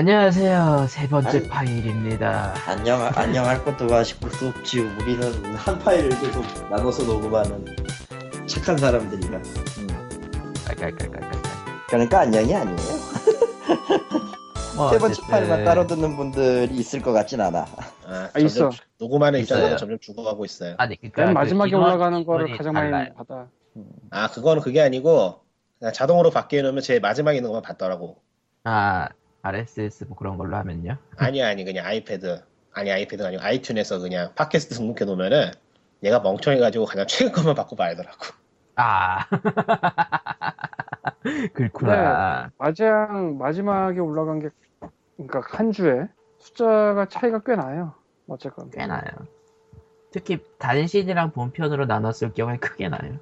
안녕하세요. 세 번째 아니. 파일입니다. 안녕, 안녕할 것도 마시고 수 없지. 우리는 한 파일을 계속 나눠서 녹음하는 착한 사람들이라. 음. 깔깔깔깔깔. 그러니까 안녕이 아니에요. 뭐 세 번째 파일만 따로 듣는 분들이 있을 것 같진 않아. 아, 아, 있어. 녹음하는 있어요. 입장에서 점점 죽어가고 있어요. 아니 그러니까 맨그 마지막에 인원- 올라가는 거를 가장 달라요. 많이 받아. 아, 그거는 그게 아니고 그냥 자동으로 바뀌어 놓으면 제일 마지막에 있는 것만 받더라고. 아 RSS 뭐 그런 걸로 하면요. 아니 아니 그냥 아이패드 아니 아이패드가 아니고 아이튠에서 그냥 팟캐스트 등록해 놓으면은 얘가 멍청해가지고 그냥 최근 것만 받고 말더라고. 아 그렇구나. 마지막 마지막에 올라간 게 그러니까 한 주에 숫자가 차이가 꽤 나요. 어쨌건. 꽤 나요. 특히 단신이랑 본편으로 나눴을 경우에 크게 나요.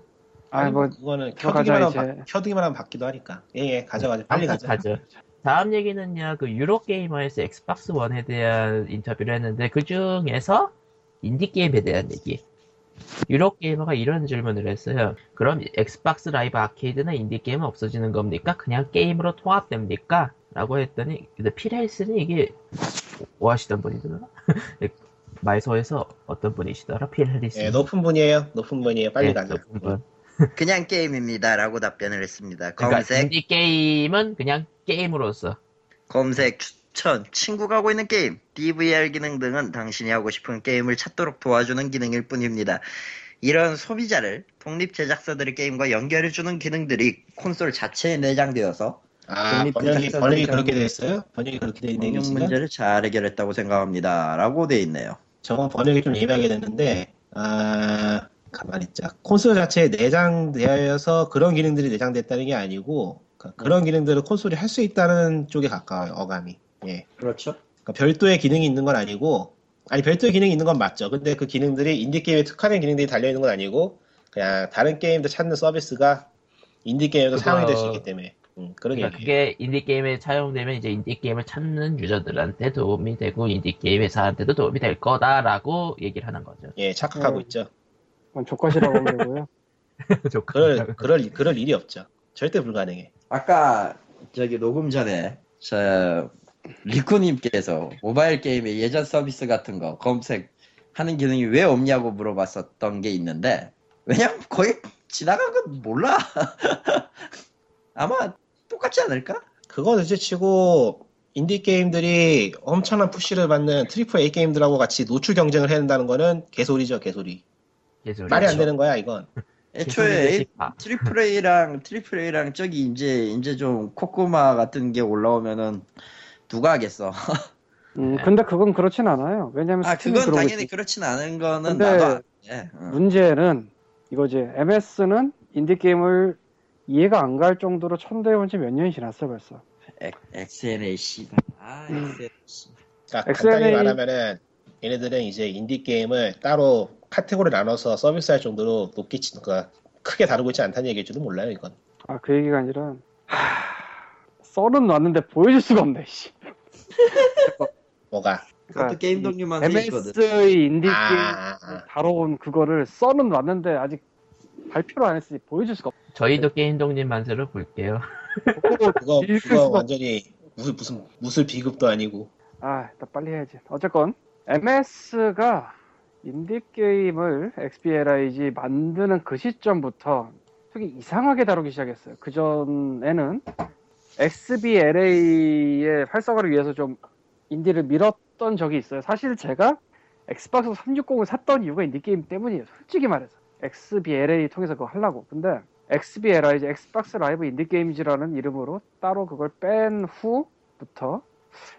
아뭐 그거는 들어가자, 켜두기만 하면, 켜두기만 받기도 하니까. 예예 가져가죠. 빨리 가자. 가죠. 다음 얘기는요, 그 유로게이머에서 엑스박스 원에 대한 인터뷰를 했는데, 그 중에서 인디게임에 대한 얘기. 유로게이머가 이런 질문을 했어요. 그럼 엑스박스 라이브 아케이드나 인디게임은 없어지는 겁니까? 그냥 게임으로 통합됩니까? 라고 했더니, 근데 피레이스는 이게, 뭐 하시던 분이더라? 마이소에서 어떤 분이시더라? 필리스. 예 높은 분이에요. 높은 분이에요. 빨리 네, 가자. 높은 분. 그냥 게임입니다라고 답변을 했습니다. 그러니까 검색, 인디 게임은 그냥 게임으로서. 검색, 추천, 친구가 하고 있는 게임, DVR 기능 등은 당신이 하고 싶은 게임을 찾도록 도와주는 기능일 뿐입니다. 이런 소비자를 독립 제작사들의 게임과 연결해주는 기능들이 콘솔 자체에 내장되어서 아 독립 번역이 제작사들의 번역이 그렇게 돼 있어요? 번역이 그렇게 돼 있는 얘기지가? 문제를 잘 해결했다고 생각합니다. 라고 돼 있네요. 저건 번역이 좀 예매하게 됐는데, 아, 가만히 있자. 콘솔 자체에 내장되어서 그런 기능들이 내장됐다는 게 아니고, 그런 기능들을 콘솔이 할 수 있다는 쪽에 가까워요, 어감이. 예. 그렇죠. 그러니까 별도의 기능이 있는 건 아니고, 아니, 별도의 기능이 있는 건 맞죠. 근데 그 기능들이 인디 게임에 특화된 기능들이 달려 있는 건 아니고, 그냥 다른 게임도 찾는 서비스가 인디 게임에도 그거- 사용이 될 수 있기 때문에. 음, 그런 그러니까 얘기. 그게 인디 게임에 차용되면 이제 인디 게임을 찾는 유저들한테 도움이 되고 인디 게임 회사한테도 도움이 될 거다라고 얘기를 하는 거죠. 예, 착각하고 음. 있죠. 그건 조건이라고 하면 되고요. 그럴, 그럴, 그럴 일이 없죠. 절대 불가능해. 아까 저기 녹음 전에 저 리쿠님께서 모바일 게임의 예전 서비스 같은 거 검색하는 기능이 왜 없냐고 물어봤었던 게 있는데 왜냐면 거의 지나간 건 몰라. 아마 똑같지 않을까? 그거 둘째 치고 인디 게임들이 엄청난 푸시를 받는 triple A 게임들하고 같이 노출 경쟁을 해야 된다는 거는 개소리죠, 개소리. 말이 안 되는 거야, 이건. 애초에 A- 아, triple A랑 triple A랑 저기 이제 이제 좀 코코마 같은 게 올라오면은 누가 하겠어? 음, 근데 그건 그렇진 않아요. 왜냐면 아 그건 당연히 있지. 그렇진 않은 거는 나도. 응. 문제는 이거지. MS는 인디 게임을 이해가 안 갈 정도로 천대해온 지 몇 년이 지났어 벌써. 엑- XNA 씨발. 아 음. XNA 씨. 그러니까 XNA 간단히 말하면은 얘네들은 이제 인디 게임을 따로 카테고리 나눠서 서비스할 정도로 높게 치, 그러니까 크게 다루고 있지 않다는 얘기일지도 몰라요, 이건. 아 그 얘기가 아니라 하... 썰은 놨는데 보여줄 수가 없네. 씨. 뭐가? 그것도 게임독립 만. MS의 인디 게임 아, 아, 아. 다뤄온 그거를 썰은 놨는데 아직 발표를 안 했으니 보여줄 수가 없어. 저희도 게임독립 만세를 볼게요. 그거 그거, 그거 완전히 무슨, 무슨, 무술 비급도 아니고. 아, 일단 빨리 해야지. 어쨌건 MS가 인디 게임을 XBLIG 만드는 그 시점부터 되게 이상하게 다루기 시작했어요. 그 전에는 XBLA의 활성화를 위해서 좀 인디를 밀었던 적이 있어요. 사실 제가 Xbox 360을 샀던 이유가 인디 게임 때문이에요. 솔직히 말해서 XBLA 통해서 그거 하려고. 근데 XBLI 이제 Xbox Live Indie Games라는 이름으로 따로 그걸 뺀 후부터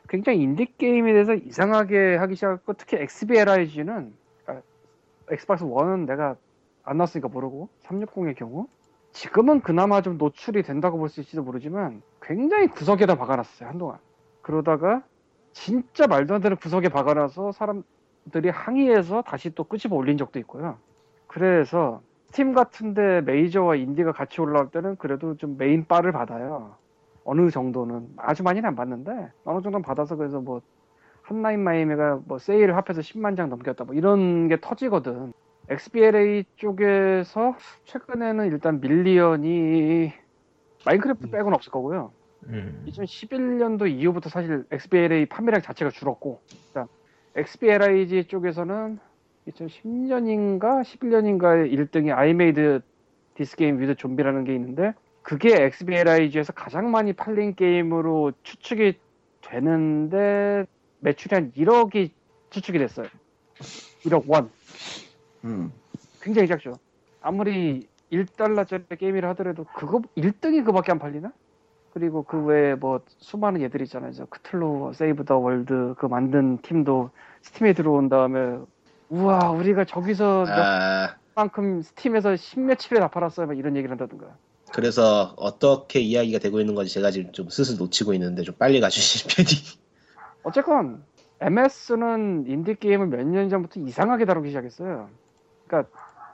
굉장히 인디 게임에 대해서 이상하게 하기 시작했고 특히 XBLIG는 아, Xbox One은 내가 안 나왔으니까 모르고 360의 경우? 지금은 그나마 좀 노출이 된다고 볼 수 있을지도 모르지만 굉장히 구석에다 박아놨어요 한동안. 그러다가 진짜 말도 안 되는 구석에 박아놔서 사람들이 항의해서 다시 또 끄집어 올린 적도 있고요. 그래서 스팀 같은데 메이저와 인디가 같이 올라올 때는 그래도 좀 메인 빨을 받아요. 어느 정도는. 아주 많이는 안 받는데 어느 정도는 받아서 그래서 뭐 Hotline Miami가 뭐 세일을 합해서 10만 장 넘겼다 뭐 이런 게 터지거든. XBLA 쪽에서 최근에는 일단 million이 Minecraft 빼고는 없을 거고요. 음. 2011년도 이후부터 사실 XBLA 판매량 자체가 줄었고, 일단 XBLIG 쪽에서는 2010년인가 11년인가에 1등이 I made this game with zombie라는 게 있는데 그게 XBLIG에서 가장 많이 팔린 게임으로 추측이 되는데 매출이 한 1억이 추측이 됐어요. 1억 원. 음. 굉장히 작죠. 아무리 1달러짜리 게임이라 하더라도 그거 1등이 그밖에 안 팔리나? 그리고 그 외에 뭐 수많은 예들 있잖아요. 저 Cthulhu Save the World 그 만든 팀도 Steam에 들어온 다음에 우와 우리가 저기서 아, 만큼 Steam에서 십몇칠에 다 팔았어요. 막 이런 얘기를 한다든가. 그래서 어떻게 이야기가 되고 있는 건지 제가 지금 좀 슬슬 놓치고 있는데 좀 빨리 가주실 편이. 어쨌건 MS는 인디 게임을 몇 년 전부터 이상하게 다루기 시작했어요. 그러니까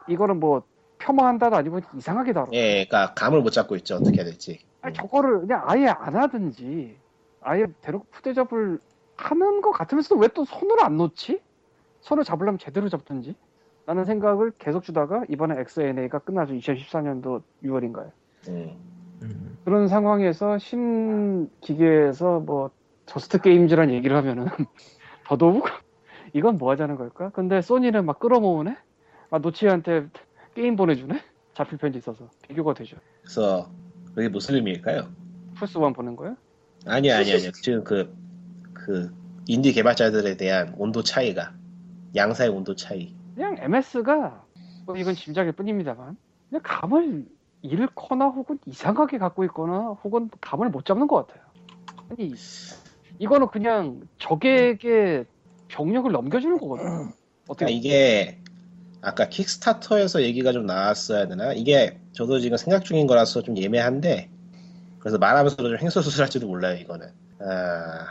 이거는 뭐 폄하한다도 아니고 이상하게 다뤄. 예, 그러니까 감을 못 잡고 있죠. 어떻게 해야 될지. 아니, 저거를 그냥 아예 안 하든지 아예 대놓고 푸대접을 하는 것 같으면서도 왜 또 손을 안 놓지? 손을 잡으려면 제대로 잡든지 라는 생각을 계속 주다가 이번에 XNA가 끝나죠 2014년도 6월인가요 음. 음. 그런 상황에서 신기계에서 뭐 저스트 게임즈란 얘기를 하면은 더더욱 이건 뭐 하자는 걸까? 근데 소니는 막 끌어모으네? 막 노치한테 게임 보내주네? 잡힐 편지 있어서 비교가 되죠 그래서 그게 무슨 의미일까요? 플스1 보낸 거야? 아니 아니 아니요. 지금 그, 그 인디 개발자들에 대한 온도 차이가 양사의 온도 차이. 그냥 MS가 뭐 이건 짐작일 뿐입니다만 그냥 감을 잃거나 혹은 이상하게 갖고 있거나 혹은 감을 못 잡는 것 같아요. 아니 이거는 그냥 적에게 병력을 넘겨주는 거거든요. 어떻게 그러니까 이게 아까 킥스타터에서 얘기가 좀 나왔어야 되나? 이게 저도 지금 생각 중인 거라서 좀 예매한데 그래서 말하면서도 좀 횡설수설할지도 몰라요 이거는. 아,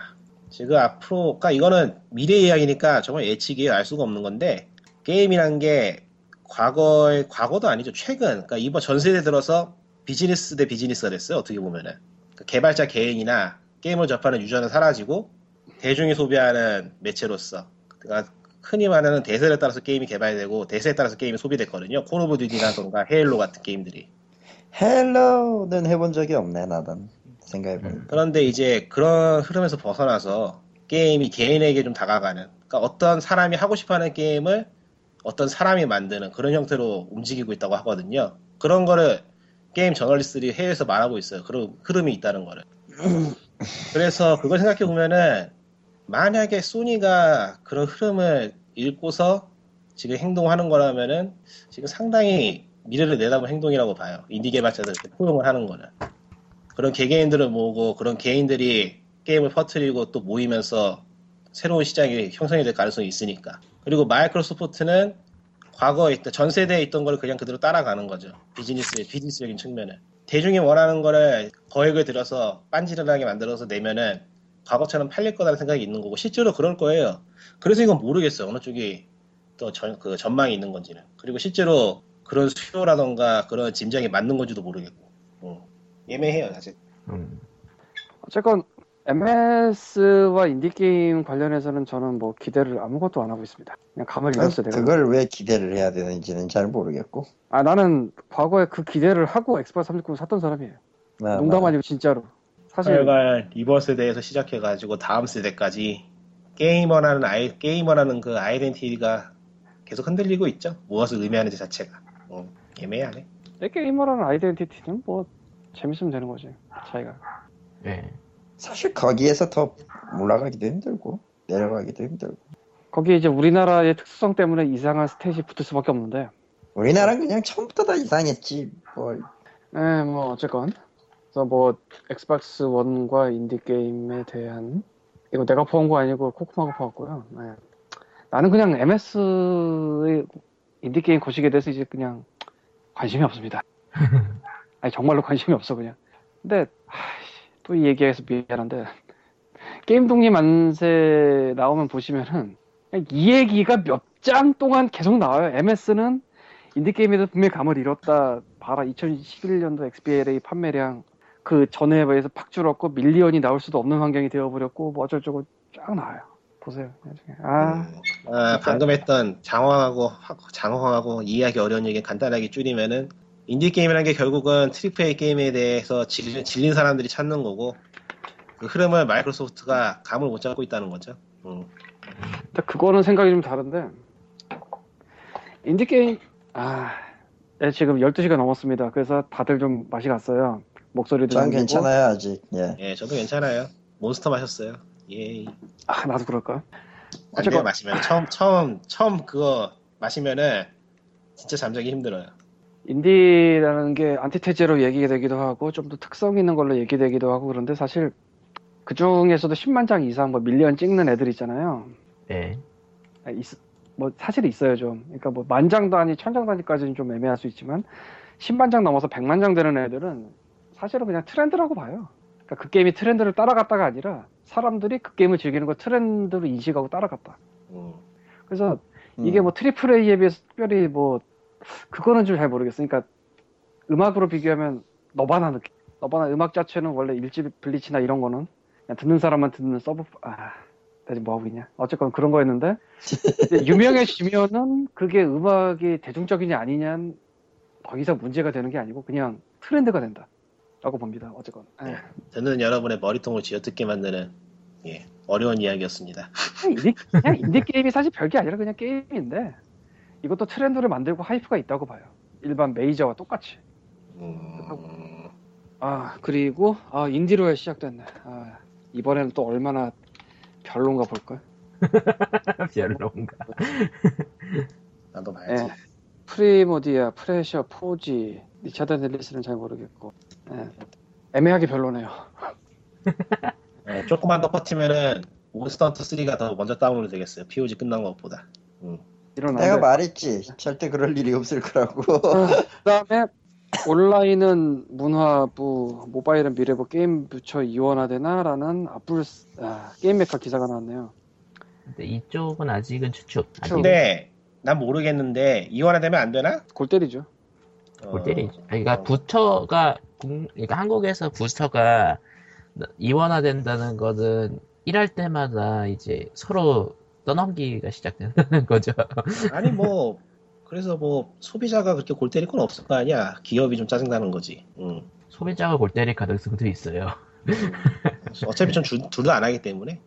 지금 앞으로 그러니까 이거는 미래 이야기니까 정말 예측이 알 수가 없는 건데 게임이란 게 과거의 과거도 아니죠 최근 그러니까 이번 전 세대 들어서 비즈니스 대 비즈니스가 됐어요 어떻게 보면은 그러니까 개발자 개인이나 게임을 접하는 유저는 사라지고 대중이 소비하는 매체로서 그러니까 흔히 말하는 대세에 따라서 게임이 개발되고 대세에 따라서 게임이 소비됐거든요. Call of Duty라던가 Halo 같은 게임들이. Halo는 해본 적이 없네 나는 생각해보니까 그런데 이제 그런 흐름에서 벗어나서 게임이 개인에게 좀 다가가는 그러니까 어떤 사람이 하고 싶어하는 게임을 어떤 사람이 만드는 그런 형태로 움직이고 있다고 하거든요. 그런 거를 게임 저널리스트들이 해외에서 말하고 있어요. 그런 흐름이 있다는 거를. 그래서 그걸 생각해 보면은 만약에 소니가 그런 흐름을 읽고서 지금 행동하는 거라면은 지금 상당히 미래를 내다본 행동이라고 봐요. 인디 개발자들 포용을 하는 거는. 그런 개개인들을 모으고 그런 개인들이 게임을 퍼뜨리고 또 모이면서 새로운 시장이 형성이 될 가능성이 있으니까. 그리고 마이크로소프트는 과거에 있던 전 세대에 있던 걸 그냥 그대로 따라가는 거죠. 비즈니스 비즈니스적인 측면은. 대중이 원하는 거를 거액을 들여서 빤지르하게 만들어서 내면은 과거처럼 팔릴 거라는 생각이 있는 거고 실제로 그럴 거예요. 그래서 이건 모르겠어요. 어느 쪽이 또 전, 그 전망이 있는 건지는. 그리고 실제로 그런 수요라던가 그런 짐작이 맞는 건지도 모르겠고. 어. 예매해요, 사실. 음. 어쨌건 MS와 인디게임 관련해서는 저는 뭐 기대를 아무것도 안 하고 있습니다. 그냥 감을 잃었어요, 내가. 그걸 왜 기대를 해야 되는지는 잘 모르겠고 아, 나는 과거에 그 기대를 하고 Xbox 360 샀던 사람이에요. 나- 농담 나- 아니고 진짜로. 사실 하여간 이번 세대에서 시작해가지고 다음 세대까지 게이머라는 아이 게이머라는 그 아이덴티티가 계속 흔들리고 있죠. 무엇을 의미하는지 자체가. 어, 애매하네. 내 게이머라는 아이덴티티는 뭐 재밌으면 되는 거지. 차이가. 네. 사실 거기에서 더 올라가기도 힘들고 내려가기도 힘들고 거기에 이제 우리나라의 특수성 때문에 이상한 stat이 붙을 수밖에 없는데. 우리나라는 그냥 처음부터 다 이상했지 뭘 네, 뭐 어쨌건. 그래서 뭐 Xbox One과 인디 게임에 대한 이거 내가 퍼온 거 아니고 코코마가 퍼왔고요. 네. 나는 그냥 MS의 인디 게임 거시기에 대해서 이제 그냥 관심이 없습니다. 아니 정말로 관심이 없어 그냥. 근데 또 이 얘기해서 미안한데 게임 독립 만세 나오면 보시면은 이 얘기가 몇 장 동안 계속 나와요. MS는 인디게임에서 분명히 감을 잃었다. 봐라. 2011년도 XBLA 판매량 그 전에 비해서 팍 줄었고 million이 나올 수도 없는 환경이 되어버렸고 뭐 어쩔저쩔 쫙 나와요. 보세요. 아, 아, 방금 했던 장황하고 확- 장황하고 이해하기 어려운 얘기 간단하게 줄이면은 인디 게임이라는 게 결국은 triple A 게임에 대해서 질린, 질린 사람들이 찾는 거고 그 흐름을 마이크로소프트가 감을 못 잡고 있다는 거죠. 음. 근데 그거는 생각이 좀 다른데 인디 게임 아 네, 지금 12시가 넘었습니다. 그래서 다들 좀 맛이 갔어요. 목소리도 전. 괜찮아요 아직. 예. 예, 저도 괜찮아요. 몬스터 마셨어요. 예. 아 나도 그럴까? 안 어쨌건- 마시면. 처음, 처음, 처음 그거 마시면은 진짜 잠자기 힘들어요. 인디라는 게 안티테제로 얘기되기도 하고 좀 더 특성 있는 걸로 얘기되기도 하고 그런데 사실 그 중에서도 10만 장 이상 뭐 million 찍는 애들 있잖아요. 예. 아, 있, 뭐 사실 있어요 좀. 그러니까 뭐 만 장 단위, 천 장 단위까지는 좀 애매할 수 있지만 10만 장 넘어서 100만 장 되는 애들은 사실은 그냥 트렌드라고 봐요. 그러니까 그 게임이 트렌드를 따라갔다가 아니라 사람들이 그 게임을 즐기는 걸 트렌드로 인식하고 따라갔다. 음. 그래서 음. 이게 뭐 triple A에 비해서 특별히 뭐 그거는 좀 잘 모르겠어요. 그러니까 음악으로 비교하면 너바나 느낌. 너바나 음악 자체는 원래 일집 블리치나 이런 거는 그냥 듣는 사람만 듣는 서브 아, 나 지금 뭐 하고 있냐? 어쨌건 그런 거였는데 유명해지면은 그게 음악이 대중적이냐 아니냐는 더 이상 문제가 되는 게 아니고 그냥 트렌드가 된다. 라고 봅니다. 어쨌건. 예. 듣는 여러분의 머리통을 쥐어뜯게 만드는 예, 어려운 이야기였습니다. 그냥 인디, 그냥 인디 게임이 사실 별게 아니라 그냥 게임인데 이것도 트렌드를 만들고 hype가 있다고 봐요. 일반 메이저와 똑같이. 음, 아 그리고 아 Indie Royale 시작됐네. 아 이번에는 또 얼마나 별론가 볼걸. 별론가. 나도 봐야지. 예. Primordia, Pressure, Forge, Richard & Alice는 잘 모르겠고. 예. 애매하게 별로네요. 예, 조금만 더 버티면은 몬스터 헌터 3가 더 먼저 다운로드 되겠어요. POG 끝난 것보다. 음. 이런 내가. 말했지. 절대 그럴 일이 없을 거라고. 그다음에 온라인은 문화부, 모바일은 미래부 게임 부처 이원화되나라는 아플 아, 게임 메카 기사가 나왔네요. 근데 이쪽은 아직은 추측. 아직 근데 난 모르겠는데 이원화되면 안 되나? 골 때리죠. 골 때리죠. 어, 그러니까 어. 부처가 국- 그러니까 한국에서 부처가 이원화된다는 거는 일할 때마다 이제 서로 떠넘기가 시작되는 거죠. 아니 뭐 그래서 뭐 소비자가 그렇게 골 때릴 건 없을 거 아니야. 기업이 좀 짜증나는 거지. 음. 소비자가 골 때릴 가능성도 있어요. 어차피 좀둘다안 하기 때문에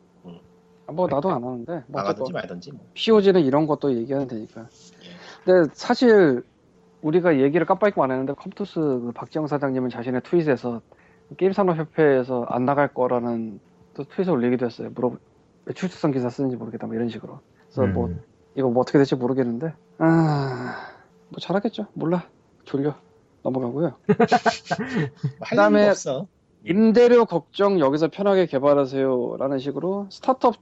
아, 뭐 나도 안 하는데. 뭐 나가든지 어쨌건 말든지. 뭐. POG는 이런 것도 얘기하면 되니까. 근데 사실 우리가 얘기를 깜빡 잊고 안 했는데 컴투스 그 박지영 사장님은 자신의 트윗에서 게임산업협회에서 안 나갈 거라는 또 트윗을 올리기도 했어요. 물어 왜 추측성 기사 쓰는지 모르겠다 뭐 이런 식으로. 그래서 뭐 음, 이거 뭐 어떻게 될지 모르겠는데 아 뭐 잘하겠죠. 몰라. 졸려. 넘어가고요. 할 그다음에. 임대료 걱정 여기서 편하게 개발하세요라는 식으로 스타트업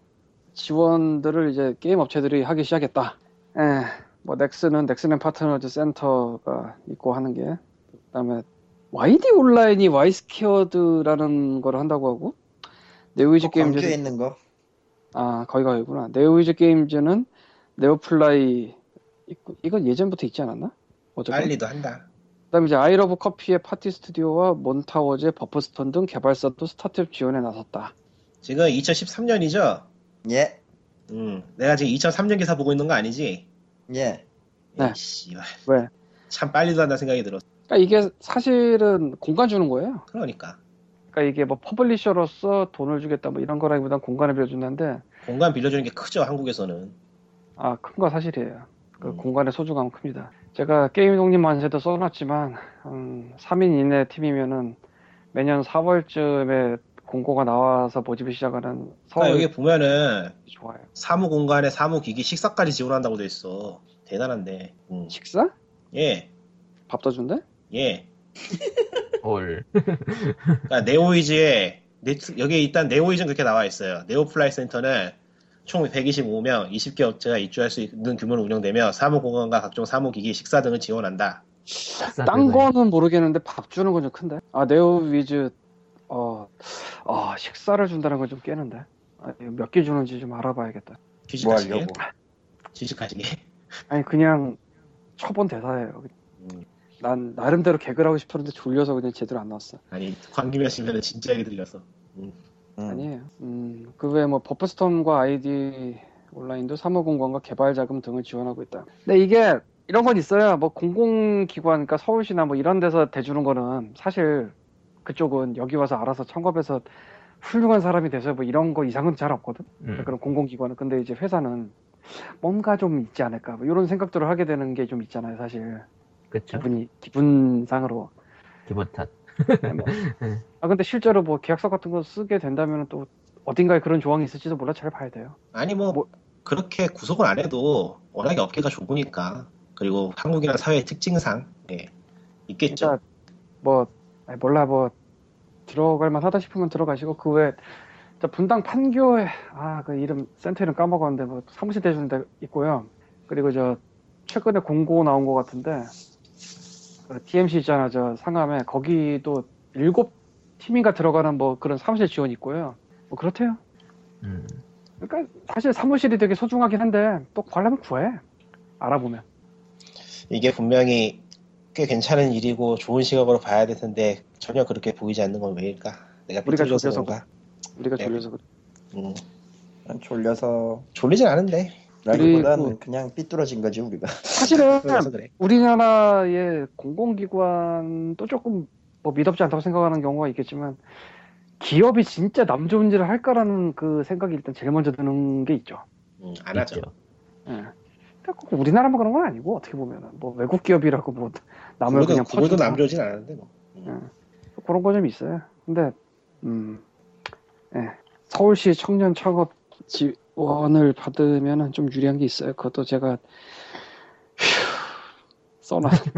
지원들을 이제 게임 업체들이 하기 시작했다. 에, 뭐 넥슨은 넥슨앤 파트너즈 센터가 있고 하는 게 그다음에 YD 온라인이 와이스퀘어드라는 걸 한다고 하고 네오위즈 꼭 광주에 게임즈 있는 거. 아 거기가 여기구나. 네오위즈 게임즈는 네오플라이 있고 이건 예전부터 있지 않았나? 빨리도 한다. 그다음에 이제 아이러브 커피의 파티 스튜디오와 몬타워즈의 버퍼스톤 등 개발사도 스타트업 지원에 나섰다. 지금 2013년이죠. 예. 음, 내가 지금 2003년 기사 보고 있는 거 아니지? 예. 네. 씨발. 왜? 참 빨리도 한다 생각이 들었어. 그러니까 이게 사실은 공간 주는 거예요. 그러니까 그러니까 이게 뭐 퍼블리셔로서 돈을 주겠다 뭐 이런 거라기보단 공간을 빌려준다는데 공간 빌려주는 게 크죠 한국에서는. 아 큰 거 사실이에요. 그 음. 공간의 소중함은 큽니다. 제가 게임 독립 만세도 써놨지만 음, 3인 이내 팀이면은 매년 4월쯤에 공고가 나와서 모집이 시작하는 서울 그러니까 여기 보면은 좋아요. 사무 공간에 사무 기기 식사까지 지원한다고 돼 있어. 대단한데. 음. 식사? 예, 밥도 준대? 예. 올. 그러니까 네오위즈에 넷- 여기에 일단 네오위즈는 그렇게 나와 있어요. 네오플라이 센터는 총 125명, 20개 업체가 입주할 수 있는 규모로 운영되며 사무 공간과 각종 사무 기기, 식사 등을 지원한다. 딴 거는 모르겠는데 밥 주는 건 좀 큰데. 아 네오위즈 어, 어 식사를 준다는 건 좀 깨는데. 아, 몇개 주는지 좀 알아봐야겠다. 뭐 취직하시게. 하려고. 취직하시게. 아니 그냥 쳐본 대사예요. 음. 난 나름대로 개그를 하고 싶었는데 졸려서 그냥 제대로 안 나왔어. 아니 광김이 하시면 진짜 얘기 들렸어. 음. 아니에요. 음, 그 외에 뭐 버프스톰과 아이디 온라인도 사무공간과 개발 자금 등을 지원하고 있다. 근데 이게 이런 건 있어요. 뭐 공공기관, 그러니까 서울시나 뭐 이런 데서 대주는 거는 사실 그쪽은 여기 와서 알아서 청급해서 훌륭한 사람이 돼서 뭐 이런 거 이상은 잘 없거든. 음, 그런 공공기관은. 근데 이제 회사는 뭔가 좀 있지 않을까. 뭐 이런 생각들을 하게 되는 게 좀 있잖아요, 사실. 그쵸. 기분이, 기분상으로. 기본 탓. 네, 뭐. 아, 근데 실제로 뭐 계약서 같은 거 쓰게 된다면 또 어딘가에 그런 조항이 있을지도 몰라 잘 봐야 돼요. 아니 뭐, 뭐- 그렇게 구속을 안 해도 워낙에 업계가 좁으니까 그리고 한국이나 사회의 특징상 예, 있겠죠. 진짜 뭐 아니, 몰라 뭐 들어갈 만하다 싶으면 들어가시고 그 외에 저 분당 판교에 아 그 이름 센터 이름 까먹었는데 뭐 사무실 대주는 데 있고요. 그리고 저 최근에 공고 나온 것 같은데 그 DMC 있잖아 저 상암에 거기도 일곱 팀인가 들어가는 뭐 그런 사무실 지원이 있고요. 뭐 그렇대요. 음, 그러니까 사실 사무실이 되게 소중하긴 한데 또 구하려면 구해. 알아보면. 이게 분명히 꽤 괜찮은 일이고 좋은 시각으로 봐야 될 텐데 전혀 그렇게 보이지 않는 건 왜일까? 내가 우리가 졸려서 그런가? 우리가 네. 졸려서 그래. 음, 난 졸려서 졸리진 않은데 라기보다는 그리고- 그냥 삐뚤어진 거지 우리가. 사실은 그래. 우리나라의 공공기관도 조금 뭐 미덥지 않다고 생각하는 경우가 있겠지만 기업이 진짜 남 좋은 일을 할까라는 그 생각이 일단 제일 먼저 드는 게 있죠. 음, 안 하죠. 예. 근데 꼭 우리나라만 그런 건 아니고 어떻게 보면은 뭐 외국 기업이라고 뭐 남을 그냥 퍼주고 남 좋진 않은데 뭐. 예. 그런 거 좀 있어요. 근데 음, 예. 서울시 청년 창업 지 원을 받으면은 좀 유리한 게 있어요. 그것도 제가 휴, 써놨는데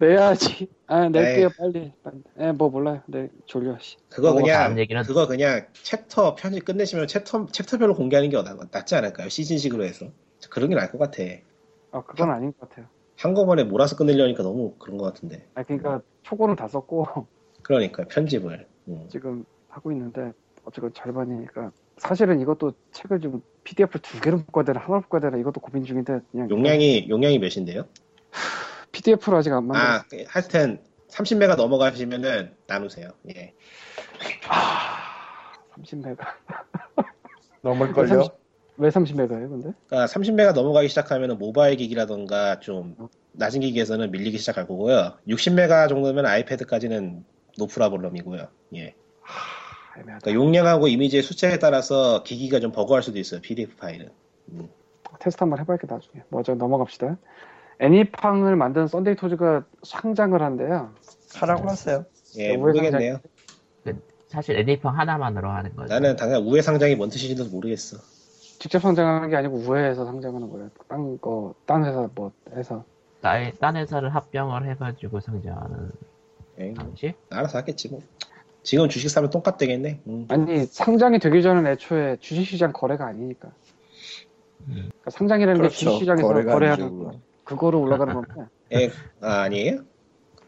내야지. 아 낼게요 빨리. 빨리. 예, 뭐 몰라요. 네 졸려. 씨. 그거 어, 그냥 다음 얘기는- 그거 그냥 챕터 편집 끝내시면 챕터 챕터별로 공개하는 게 나- 낫지 않을까요? 시즌식으로 해서 그런 게 나을 것 같아. 아 그건 아닌 것 같아요. 한꺼번에 몰아서 끝내려니까 너무 그런 것 같은데. 아 그러니까 초고는 다 썼고 그러니까 편집을. 음. 지금 하고 있는데 어쨌건 절반이니까 사실은 이것도 책을 좀 PDF 두 개로 묶어야 되나 하나로 묶어야 되나 이것도 고민 중인데 그냥 용량이 용량이 몇인데요? PDF로 아직 안 만들었어요. 아, 하여튼 30메가 넘어가시면은 나누세요. 예. 아, 30메가. 넘을걸요? 왜 30메가예요, 근데? 그러니까 30메가 넘어가기 시작하면은 모바일 기기라던가 좀 낮은 기기에서는 밀리기 시작할 거고요. 60메가 정도면 아이패드까지는 no problem이고요. 예. 그러니까 용량하고 이미지의 숫자에 따라서 기기가 좀 버거울 수도 있어요. PDF 파일은. 테스트 한번 해봐야겠다, 나중에. 먼저 넘어갑시다. 애니팡을 만든 썬데이 토즈가 상장을 한대요. 하라고 하세요. 예, 우회 모르겠네요. 사실 애니팡 하나만으로 하는 거죠. 나는 당장 우회 상장이 뭔 뜻인지도 모르겠어. 직접 상장하는 게 아니고 우회해서 상장하는 거예요. 딴 거, 딴 회사 뭐 해서. 딴, 딴 회사를 합병을 해가지고 상장하는 예, 방식? 알아서 하겠지 뭐. 지금 주식 사면 똥값 되겠네. 음. 아니, 상장이 되기 전엔 애초에 주식시장 거래가 아니니까. 음. 그러니까 상장이라는 게 그렇죠. 주식시장에서 거래가 거래하는 아니죠, 거. 그건. 그거로 올라가는 건데. 예, 아, 아니에요?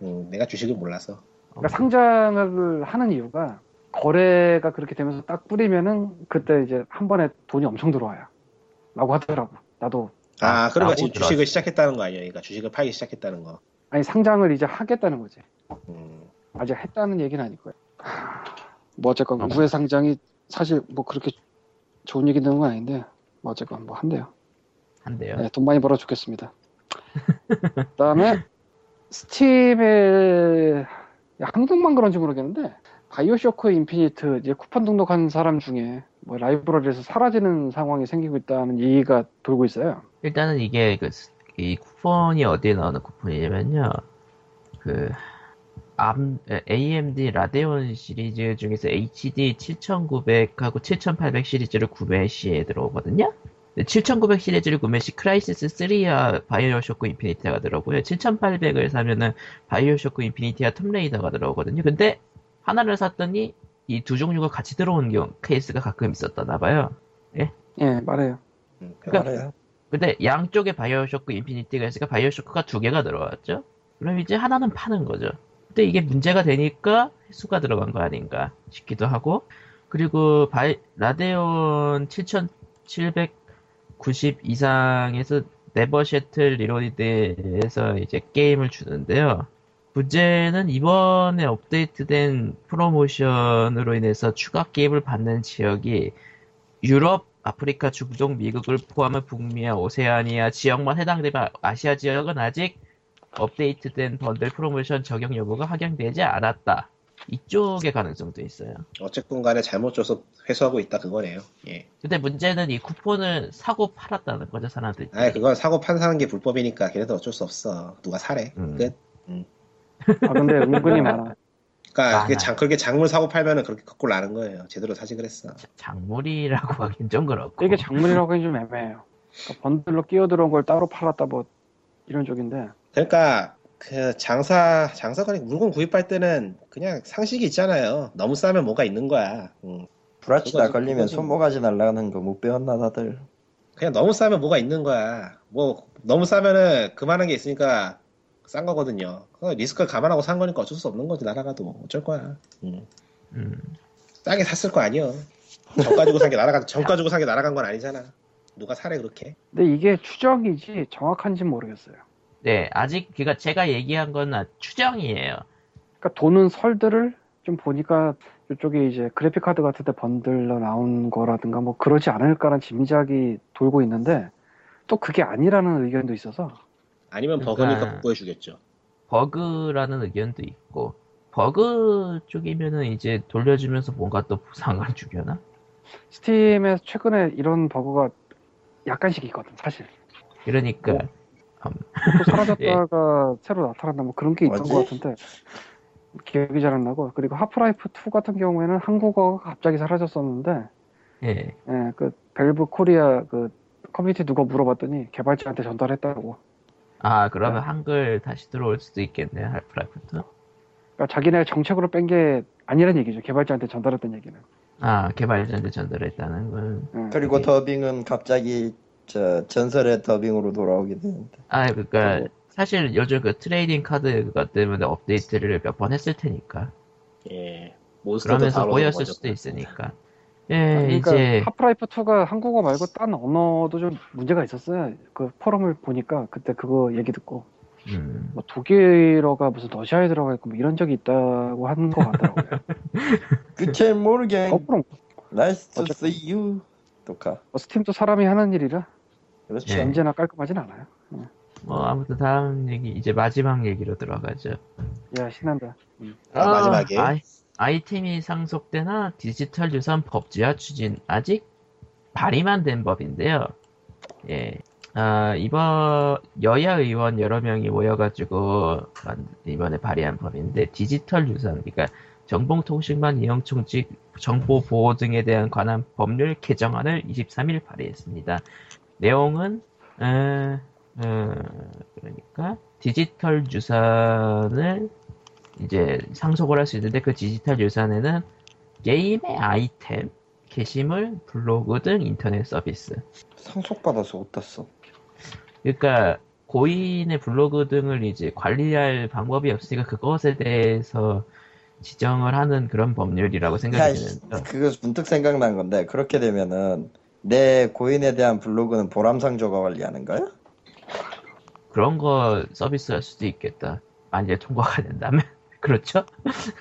음, 내가 주식을 몰라서. 그러니까 상장을 하는 이유가 거래가 그렇게 되면서 딱 뿌리면은 그때 이제 한 번에 돈이 엄청 들어와요. 라고 하더라고. 나도 아, 아, 그러니까 지금 들었어. 주식을 시작했다는 거 아니에요? 그러니까 주식을 팔기 시작했다는 거. 아니 상장을 이제 하겠다는 거지. 음, 아직 했다는 얘기는 아니고요. 뭐 어쨌건 어. 우회 상장이 사실 뭐 그렇게 좋은 얘기 되는 건 아닌데 뭐 어쨌건 뭐 한대요. 한대요. 네, 돈 많이 벌어 좋겠습니다. 그다음에 스팀에 야, 한국만 그런지 모르겠는데 바이오쇼크 인피니트 이제 쿠폰 등록한 사람 중에 뭐 라이브러리에서 사라지는 상황이 생기고 있다는 얘기가 돌고 있어요. 일단은 이게 그, 스- 이 쿠폰이 어디에 나오는 쿠폰이냐면요. 그, 암, AMD 라데온 시리즈 중에서 HD 7900하고 7800 시리즈를 구매 시에 들어오거든요. 7900 시리즈를 구매 시 크라이시스 3와 바이오쇼크 인피니티가 들어오고요. 7800을 사면은 바이오쇼크 인피니티와 툼레이더가 들어오거든요. 근데 하나를 샀더니 이 두 종류가 같이 들어오는 경우 케이스가 가끔 있었다나 봐요. 예, 말해요. 음, 그러니까 말해요. 근데 양쪽에 바이오쇼크 인피니티가 있으니까 바이오쇼크가 두 개가 들어왔죠. 그럼 이제 하나는 파는 거죠. 근데 이게 문제가 되니까 수가 들어간 거 아닌가 싶기도 하고 그리고 바이 라데온 7790 이상에서 Never Settle Reloaded에서 이제 게임을 주는데요. 문제는 이번에 업데이트된 프로모션으로 인해서 추가 게임을 받는 지역이 유럽, 아프리카, 중동, 미국을 포함한 북미와 오세아니아 지역만 해당되면 아시아 지역은 아직 업데이트된 번들 프로모션 적용 여부가 확인되지 않았다. 이쪽의 가능성도 있어요. 어쨌든 간에 잘못 줘서 회수하고 있다 그거네요. 예. 근데 문제는 이 쿠폰을 사고 팔았다는 거죠, 사람들이. 아 그건 사고 판사는 게 불법이니까 걔네들 어쩔 수 없어. 누가 사래. 음. 끝. 아 근데 은근히 많아. 그러니까 그게. 장, 그렇게 작물 사고 팔면은 그렇게 거꾸로 나는 거예요. 제대로 사지 그랬어. 자- 작물이라고 하긴 좀 그렇고. 이게 작물이라고 하기 좀 애매해요. 그러니까 번들로 끼어 들어온 걸 따로 팔았다 뭐 이런 쪽인데 그러니까 그 장사 장사가 아니고 물건 구입할 때는 그냥 상식이 있잖아요. 너무 싸면 뭐가 있는 거야. 음. 불아치다 그거지, 걸리면. 손모가지 날라가는 거 못 배웠나 다들. 그냥 너무 싸면 뭐가 있는 거야. 뭐 너무 싸면은 그만한 게 있으니까 싼 거거든요. 그거 리스크를 감안하고 산 거니까 어쩔 수 없는 거지 날아가도 어쩔 거야. 음. 음. 싸게 샀을 거 아니요. 정가 주고 산 게 날아간 정가 주고 산 게 날아간 건 아니잖아. 누가 사래 그렇게? 근데 이게 추정이지 정확한지 는 모르겠어요. 네, 아직 그니까 제가 얘기한 건 아, 추정이에요. 그러니까 도는 설들을 좀 보니까 이쪽에 이제 그래픽 카드 같은 데 번들로 나온 거라든가 뭐 그러지 않을까라는 짐작이 돌고 있는데 또 그게 아니라는 의견도 있어서 아니면 그러니까- 버그니까 복구해 주겠죠. 버그라는 의견도 있고 버그 쪽이면은 이제 돌려주면서 뭔가 또 보상을 주려나? 스팀에서 최근에 이런 버그가 약간씩 있거든 사실 그러니까 또 사라졌다가 새로 나타난다 뭐 그런 게 있던 뭐지? 것 같은데 기억이 잘 안 나고 그리고 하프라이프 2 같은 경우에는 한국어가 갑자기 사라졌었는데 예. 예, 그 밸브 코리아 그 커뮤니티 누가 물어봤더니 개발자한테 전달했다고 아 그러면 네. 한글 다시 들어올 수도 있겠네 하프라이프 투. 그러니까 자기네 정책으로 뺀 게 아니란 얘기죠 개발자한테 전달했던 얘기는 아 개발자한테 전달했다는 건. 예. 그리고 더빙은 갑자기 저 전설의 더빙으로 돌아오게 되는데. 아 그러니까 뭐. 사실 요즘 그 트레이딩 카드 그것 때문에 업데이트를 몇 번 했을 테니까 예. 그러면서 꼬였을 수도 있으니까. 예 그러니까 이제 하프라이프 2가 한국어 말고 딴 언어도 좀 문제가 있었어요 그 포럼을 보니까 그때 그거 얘기 듣고 음, 뭐 독일어가 무슨 러시아에 들어가 있고 뭐 이런 적이 있다고 하는 것 같더라고요 그체 모르게 거꾸로 나이스 투 어쨌든. see you. 똑카. 뭐 스팀도 사람이 하는 일이라 그렇죠. 예. 언제나 깔끔하진 않아요 뭐 아무튼 다음 얘기 이제 마지막 얘기로 들어가죠. 야 신난다 아, 마지막에 아이, 아이 템이 상속되나 디지털 유산 법제화 추진 아직 발의만 된 법인데요. 예. 아, 이번 여야 의원 여러 명이 모여가지고 만- 이번에 발의한 법인데 디지털 유산 그러니까 정보통신망 이용총칙 정보 보호 등에 대한 관한 법률 개정안을 23일 발의했습니다. 내용은 어, 어, 그러니까 디지털 유산을 이제 상속을 할 수 있는데 그 디지털 유산에는 게임의 아이템, 게시물, 블로그 등 인터넷 서비스. 상속받아서 어디다 써? 그러니까 고인의 블로그 등을 이제 관리할 방법이 없으니까 그것에 대해서 지정을 하는 그런 법률이라고 야, 생각이 이- 드는데 그거 문득 생각난 건데 그렇게 되면은 내 고인에 대한 블로그는 보람상조가 관리하는 거야? 그런 거 서비스 할 수도 있겠다. 만약에 통과가 된다면 그렇죠?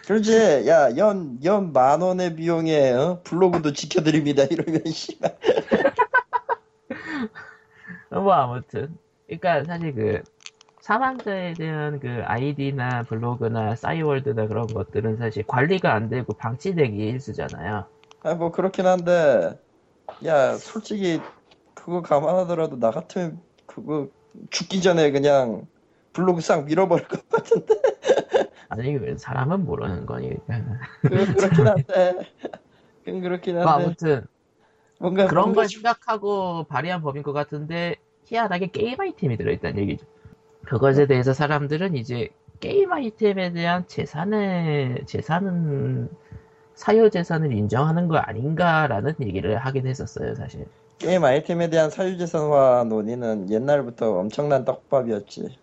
그렇지. 야, 연, 연 만 원의 비용에, 어? 블로그도 지켜드립니다. 이러면, 씨발. 뭐 아무튼 그러니까 사실 그 사망자에 대한 그 아이디나 블로그나 싸이월드나 그런 것들은 사실 관리가 안 되고 방치되기 일쑤잖아요. 아, 뭐, 그렇긴 한데, 야, 솔직히, 그거 감안하더라도, 나 같으면, 그거, 죽기 전에 그냥, 블로그 싹 밀어버릴 것 같은데. 아니 그 사람은 모르는 거니까. 그건 그렇긴 한데. 그건 그렇긴 뭐 한데. 아무튼 뭔가, 그런 뭔가 걸 생각하고 발의한 법인 것 같은데 희한하게 게임 아이템이 들어있다는 얘기죠. 그것에 대해서 사람들은 이제 게임 아이템에 대한 재산의 재산은 사유 재산을 인정하는 거 아닌가라는 얘기를 하긴 했었어요, 사실. 게임 아이템에 대한 사유재산화 논의는 옛날부터 엄청난 떡밥이었지.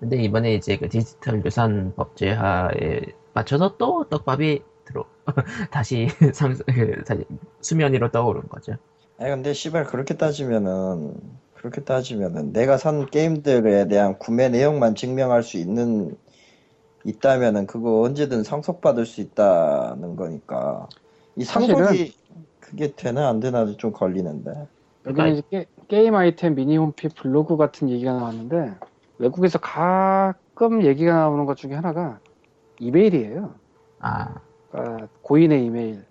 근데 이번에 이제 그 디지털 유산 법제화에 맞춰서 또 떡밥이 들어 다시 상 그, 다시 수면 위로 떠오른 거죠. 아니 근데 씨발 그렇게 따지면은 그렇게 따지면은 내가 산 게임들에 대한 구매 내용만 증명할 수 있는 있다면은 그거 언제든 상속받을 수 있다는 거니까 이 사실은- 상속이 그게 되나 안 되나도 좀 걸리는데 여기는 이제 게, 게임 아이템 미니 홈피 블로그 같은 얘기가 나왔는데 외국에서 가끔 얘기가 나오는 것 중에 하나가 이메일이에요. 아, 그러니까 고인의 이메일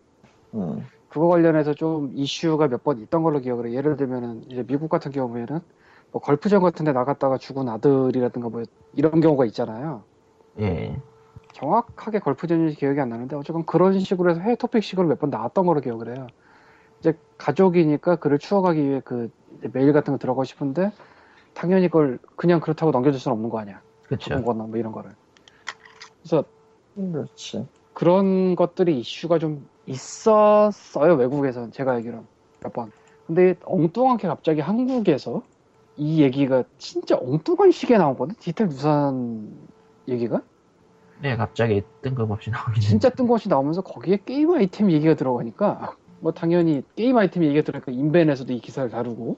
음. 그거 관련해서 좀 이슈가 몇 번 있던 걸로 기억을 해. 예를 들면은 이제 미국 같은 경우에는 뭐 걸프전 같은 데 나갔다가 죽은 아들이라든가 뭐 이런 경우가 있잖아요. 예. 정확하게 걸프전인지 기억이 안 나는데 어쨌건 그런 식으로 해서 해외 토픽식으로 몇 번 나왔던 걸로 기억을 해요. 이제 가족이니까 그를 추억하기 위해 그 메일 같은 거 들어가고 싶은데 당연히 그걸 그냥 그렇다고 넘겨줄 수는 없는 거 아니야. 거나 뭐 이런 거를. 그래서 그렇지. 그런 것들이 이슈가 좀 있었어요 외국에선 제가 알기론 몇 번. 근데 엉뚱하게 갑자기 한국에서 이 얘기가 진짜 엉뚱한 시기에 나오거든. 디테일 유사한 얘기가 네, 갑자기 뜬금없이 나오긴 진짜 뜬금없이 나오면서 거기에 게임 아이템 얘기가 들어가니까 뭐 당연히 게임 아이템 얘기가 들어가니까 인벤에서도 이 기사를 다루고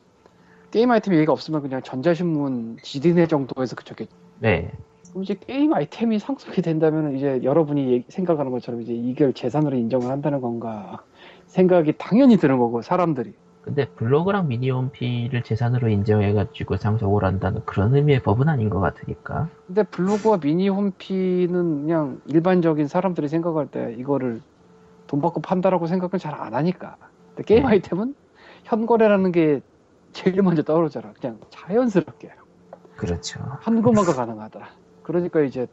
게임 아이템 얘기가 없으면 그냥 전자신문 지디네 정도에서 그쳤겠죠. 네. 이제 게임 아이템이 상속이 된다면 이제 여러분이 생각하는 것처럼 이제 이걸 재산으로 인정을 한다는 건가 생각이 당연히 드는 거고 사람들이 근데 블로그랑 미니홈피를 재산으로 인정해가지고 상속을 한다는 그런 의미의 법은 아닌 것 같으니까. 근데 블로그와 미니 홈피는 그냥 일반적인 사람들이 생각할 때 이거를 돈 받고 판다라고 생각을 잘 안 하니까 근데 게임 네. 아이템은 현거래라는 게 제일 먼저 떠오르잖아 그냥 자연스럽게 그렇죠. 현금화가 가능하다 그러니까 이제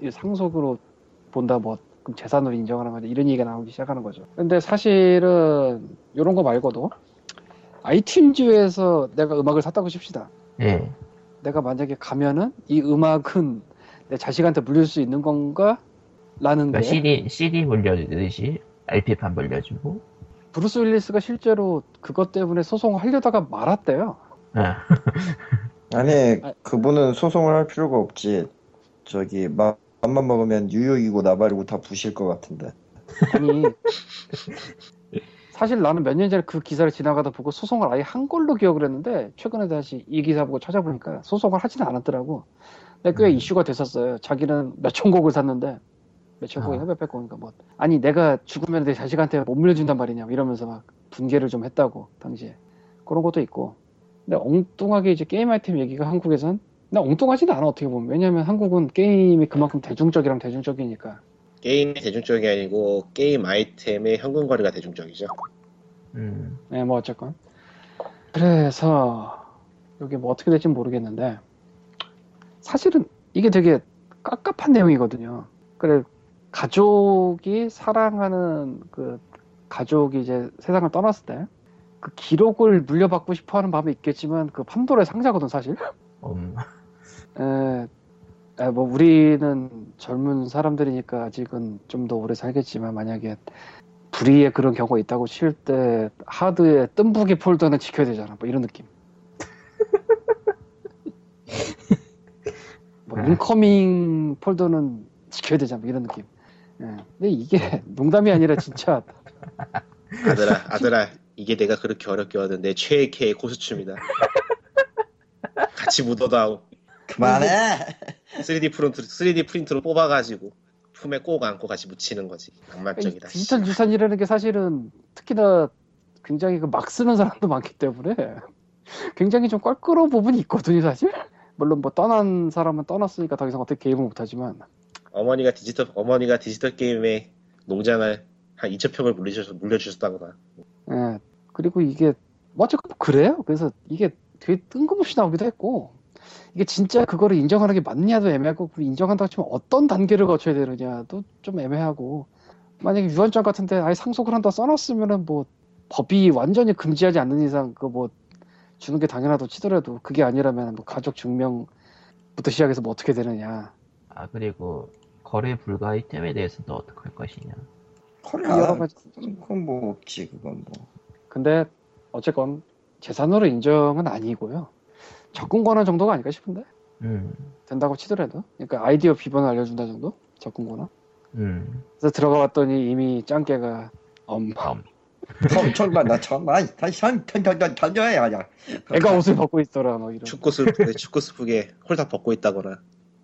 이 상속으로 본다 뭐 그럼 재산으로 인정하는 거죠 이런 얘기가 나오기 시작하는 거죠 근데 사실은 이런 거 말고도 아이튠즈에서 내가 음악을 샀다고 칩시다 예. 내가 만약에 가면은 이 음악은 내 자식한테 물릴 수 있는 건가? 라는 그러니까 게 CD, CD 물려주듯이 LP판 물려주고. 브루스 윌리스가 실제로 그것 때문에 소송을 하려다가 말았대요. 아, 아니 아. 그분은 소송을 할 필요가 없지. 저기 마- 맘만 먹으면 뉴욕이고 나발이고 다 부실 것 같은데. 아니 사실 나는 몇 년 전에 그 기사를 지나가다 보고 소송을 아예 한 걸로 기억을 했는데 최근에 다시 이 기사 보고 찾아보니까 소송을 하지는 않았더라고. 근데 꽤 음. 이슈가 됐었어요. 자기는 몇천 곡을 샀는데 몇천 곡이 아. 몇백 곡인가 뭐. 아니 내가 죽으면 내 자식한테 못 물려준단 말이냐 이러면서 막 분개를 좀 했다고 당시에 그런 것도 있고. 근데 엉뚱하게 이제 게임 아이템 얘기가 한국에선 근데 엉뚱하지는 않아 어떻게 보면 왜냐면 한국은 게임이 그만큼 대중적이랑 대중적이니까 게임이 대중적이 아니고 게임 아이템의 현금 거래가 대중적이죠. 음, 네, 뭐 어쨌건. 그래서 여기 뭐 어떻게 될지 모르겠는데 사실은 이게 되게 깝깝한 내용이거든요. 그래 가족이 사랑하는 그 가족이 이제 세상을 떠났을 때 그 기록을 물려받고 싶어하는 마음이 있겠지만 그 판도라의 상자거든 사실. 음, 에, 에, 뭐 우리는 젊은 사람들이니까 아직은 좀 더 오래 살겠지만 만약에 불의의 그런 경우가 있다고 칠 때 하드의 뜸부기 폴더는 지켜야 되잖아. 뭐 이런 느낌. 뭐 아. incoming 폴더는 지켜야 되잖아. 뭐 이런 느낌. 예. 근데 이게 농담이 아니라 진짜 아들아, 아들아, 이게 내가 그렇게 어렵게 얻은 내 최애캐의 코스튬이다. 같이 하고 그만해. 3D 프린트 3D 프린트로 뽑아가지고 품에 꼭 안고 같이 묻히는 거지. 씨. 디지털 유산이라는 게 사실은 특히나 굉장히 그 막 쓰는 사람도 많기 때문에 굉장히 좀 껄끄러운 부분이 있거든요, 사실. 물론 뭐 떠난 사람은 떠났으니까 더 이상 어떻게 게임을 못하지만 어머니가 디지털 어머니가 디지털 게임의 농장을 한 2천 평을 물려주셔서 물려주셨다거나. 예. 그리고 이게 뭐 어쨌건 그래요. 그래서 이게 되게 뜬금없이 나오기도 했고 이게 진짜 그거를 인정하는 게 맞냐도 애매하고 인정한다고 치면 어떤 단계를 거쳐야 되느냐도 좀 애매하고 만약에 유언장 같은데 아예 상속을 한다 써놨으면은 뭐 법이 완전히 금지하지 않는 이상 그 뭐 주는 게 당연하다고 치더라도 그게 아니라면 뭐 가족 증명부터 시작해서 뭐 어떻게 되느냐 아, 그리고 거래 불가 아이템에 대해서는 어떻게 할 것이냐. 거래 여러 안 가지 그건 뭐 없지 그건 뭐. 근데 어쨌건 재산으로 인정은 아니고요 접근 권한 정도가 아닐까 싶은데 음, 된다고 치더라도 그러니까 아이디어 비번을 알려준다 정도 접근 권한 음, 그래서 들어가 봤더니 이미 짱깨가 엄 엄. 엄청난 나 정말 다시 한턴턴턴 던져야 그냥. 애가 옷을 벗고 있더라 뭐 이런 축구 스 축구 스프게 홀딱 벗고 있다거나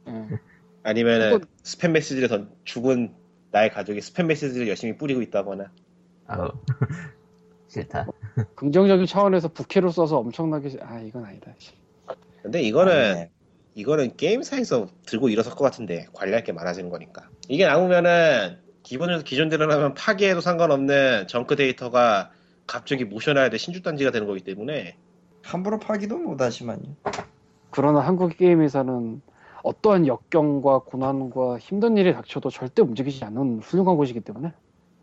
예. 아니면은 그건- 스팸 메시지를 던 죽은 나의 가족이 스팸 메시지를 열심히 뿌리고 있다거나. 아우. 싫다. 긍정적인 차원에서 부캐로 써서 엄청나게 아 이건 아니다 씨. 근데 이거는 아니네. 이거는 게임사에서 들고 일어설 것 같은데 관리할 게 많아지는 거니까. 이게 나오면은 기본적으로 기존대로라면 파기해도 상관없는 정크 데이터가 갑자기 모셔놔야 돼 신주단지가 되는 거기 때문에 함부로 파기도 못하지만요. 그러나 한국 게임에서는 어떠한 역경과 고난과 힘든 일이 닥쳐도 절대 움직이지 않는 훌륭한 곳이기 때문에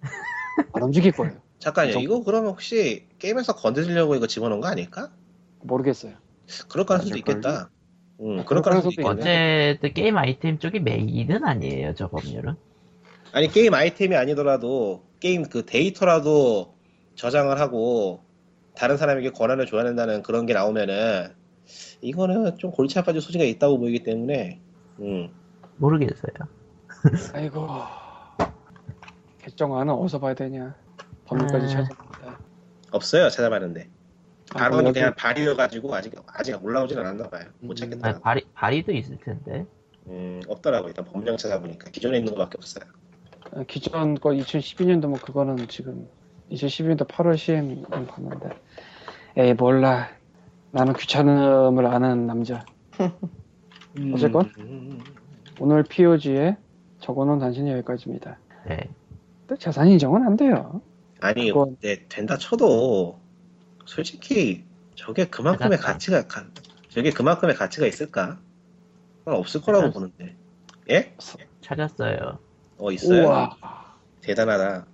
안 움직일 거예요. 잠깐요 정- 이거 그러면 혹시 게임에서 건드리려고 이거 집어넣은 거 아닐까? 모르겠어요. 그럴 가능성도? 있겠다. 응, 아, 그럴 가능성도 있겠네. 어쨌든 게임 아이템 쪽이 메인은 아니에요, 저 법률은. 아니 게임 아이템이 아니더라도 게임 그 데이터라도 저장을 하고 다른 사람에게 권한을 줘야 된다는 그런 게 나오면은 이거는 좀 골치 아파질 소지가 있다고 보이기 때문에 음. 모르겠어요. 아이고 개정안은 어디서 봐야 되냐? 법률까지 아. 찾아본다. 없어요 찾아봤는데 아, 발언이 그럼 그냥 발의여가지고 아직 아직 올라오진 않았나 봐요. 못 음. 찾겠다. 아니, 발이, 발이도 있을 텐데. 음, 없더라고 일단 법령 찾아보니까. 기존에 있는 거밖에 없어요. 아, 기존 거 2012년도 뭐 그거는 지금 2012년도 8월 시행 봤는데. 에이 몰라. 나는 귀찮음을 아는 남자. 어쨌건? 음, 오늘 POG에 적어놓은 단신이 여기까지입니다. 네. 근데 재산 인정은 안 돼요. 아니 그건- 근데 된다 쳐도 솔직히 저게 그만큼의. 가치가 가- 저게 그만큼의 가치가 있을까? 없을 거라고. 보는데 예? 찾았어요. 어 있어요? 우와 대단하다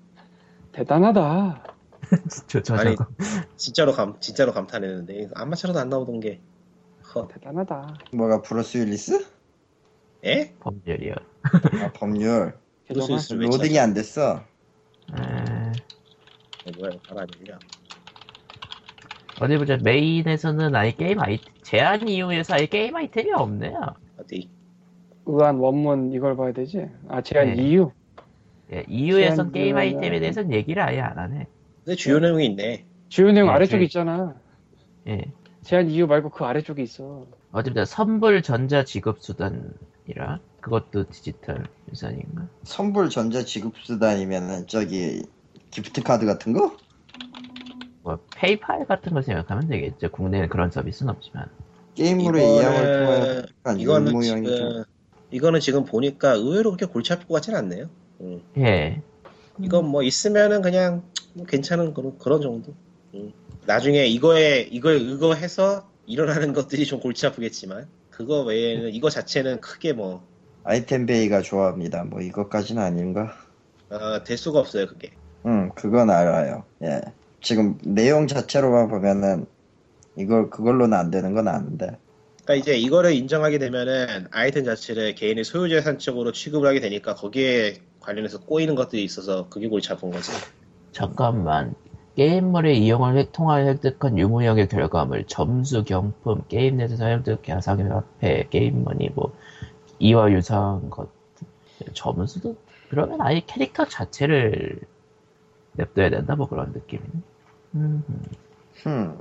대단하다 저, 저, 아니, 저거. 진짜로 감 진짜로 감탄했는데 이거 안 나오던 게 허. 대단하다 뭐가 브루스 윌리스? 예? 법률이요. 아, 법률. 브루스 윌리스 왜 로딩이 안 됐어. 에, 찾아? 어, 뭐야 아니냐 어디 보자. 메인에서는 아예 게임 아이 제한 이후에서 아예 게임 아이템이 없네요. 어디 의안 원문 이걸 봐야 되지 아 제한 네. 이유 예, 이후에선 제한 게임 아이템에 대해서는 얘기를 아예 안 하네. 근데 주요 내용이 있네 주요 내용 네, 아래쪽에 저희- 있잖아 예. 제한 이유 말고 그 아래쪽에 있어 어디 보자. 선불 전자 지급 수단이라. 그것도 디지털 유산인가? 선불 전자 지급 수단이면은 저기 기프트 카드 같은 거? 뭐 페이팔 같은 거 생각하면 되겠죠. 국내에는 그런 서비스는 없지만. 게임으로 이양을 통한 이거는 좀 지금 이거는 지금 보니까 의외로 그렇게 골치 아플 것 같진 않네요 음. 예. 이건 뭐 있으면은 그냥 뭐 괜찮은 그런, 그런 정도. 음. 나중에 이거에 이거에 의거해서 일어나는 것들이 좀 골치 아프겠지만 그거 외에는 이거 자체는 크게 뭐 아이템 베이가 좋아합니다. 뭐 이것까지는 아닌가? 어, 될 수가 없어요 그게. 응, 그건 알아요. 예. 지금 내용 자체로만 보면은 이걸 그걸로는 안 되는 건 아는데. 그러니까 이제 이거를 인정하게 되면은 아이템 자체를 개인의 소유재산적으로 취급을 하게 되니까 거기에 관련해서 꼬이는 것들이 있어서 그게 골치 아픈 거지. 잠깐만. 게임물의 이용을 획- 통하여 획득한 유무형의 결과물, 점수, 경품, 게임 내에서 사용된 가상의 화폐, 게임머니, 뭐, 이와 유사한 것. 점수도, 그러면 아예 캐릭터 자체를 냅둬야 된다, 뭐 그런 느낌이네. 음, 흠.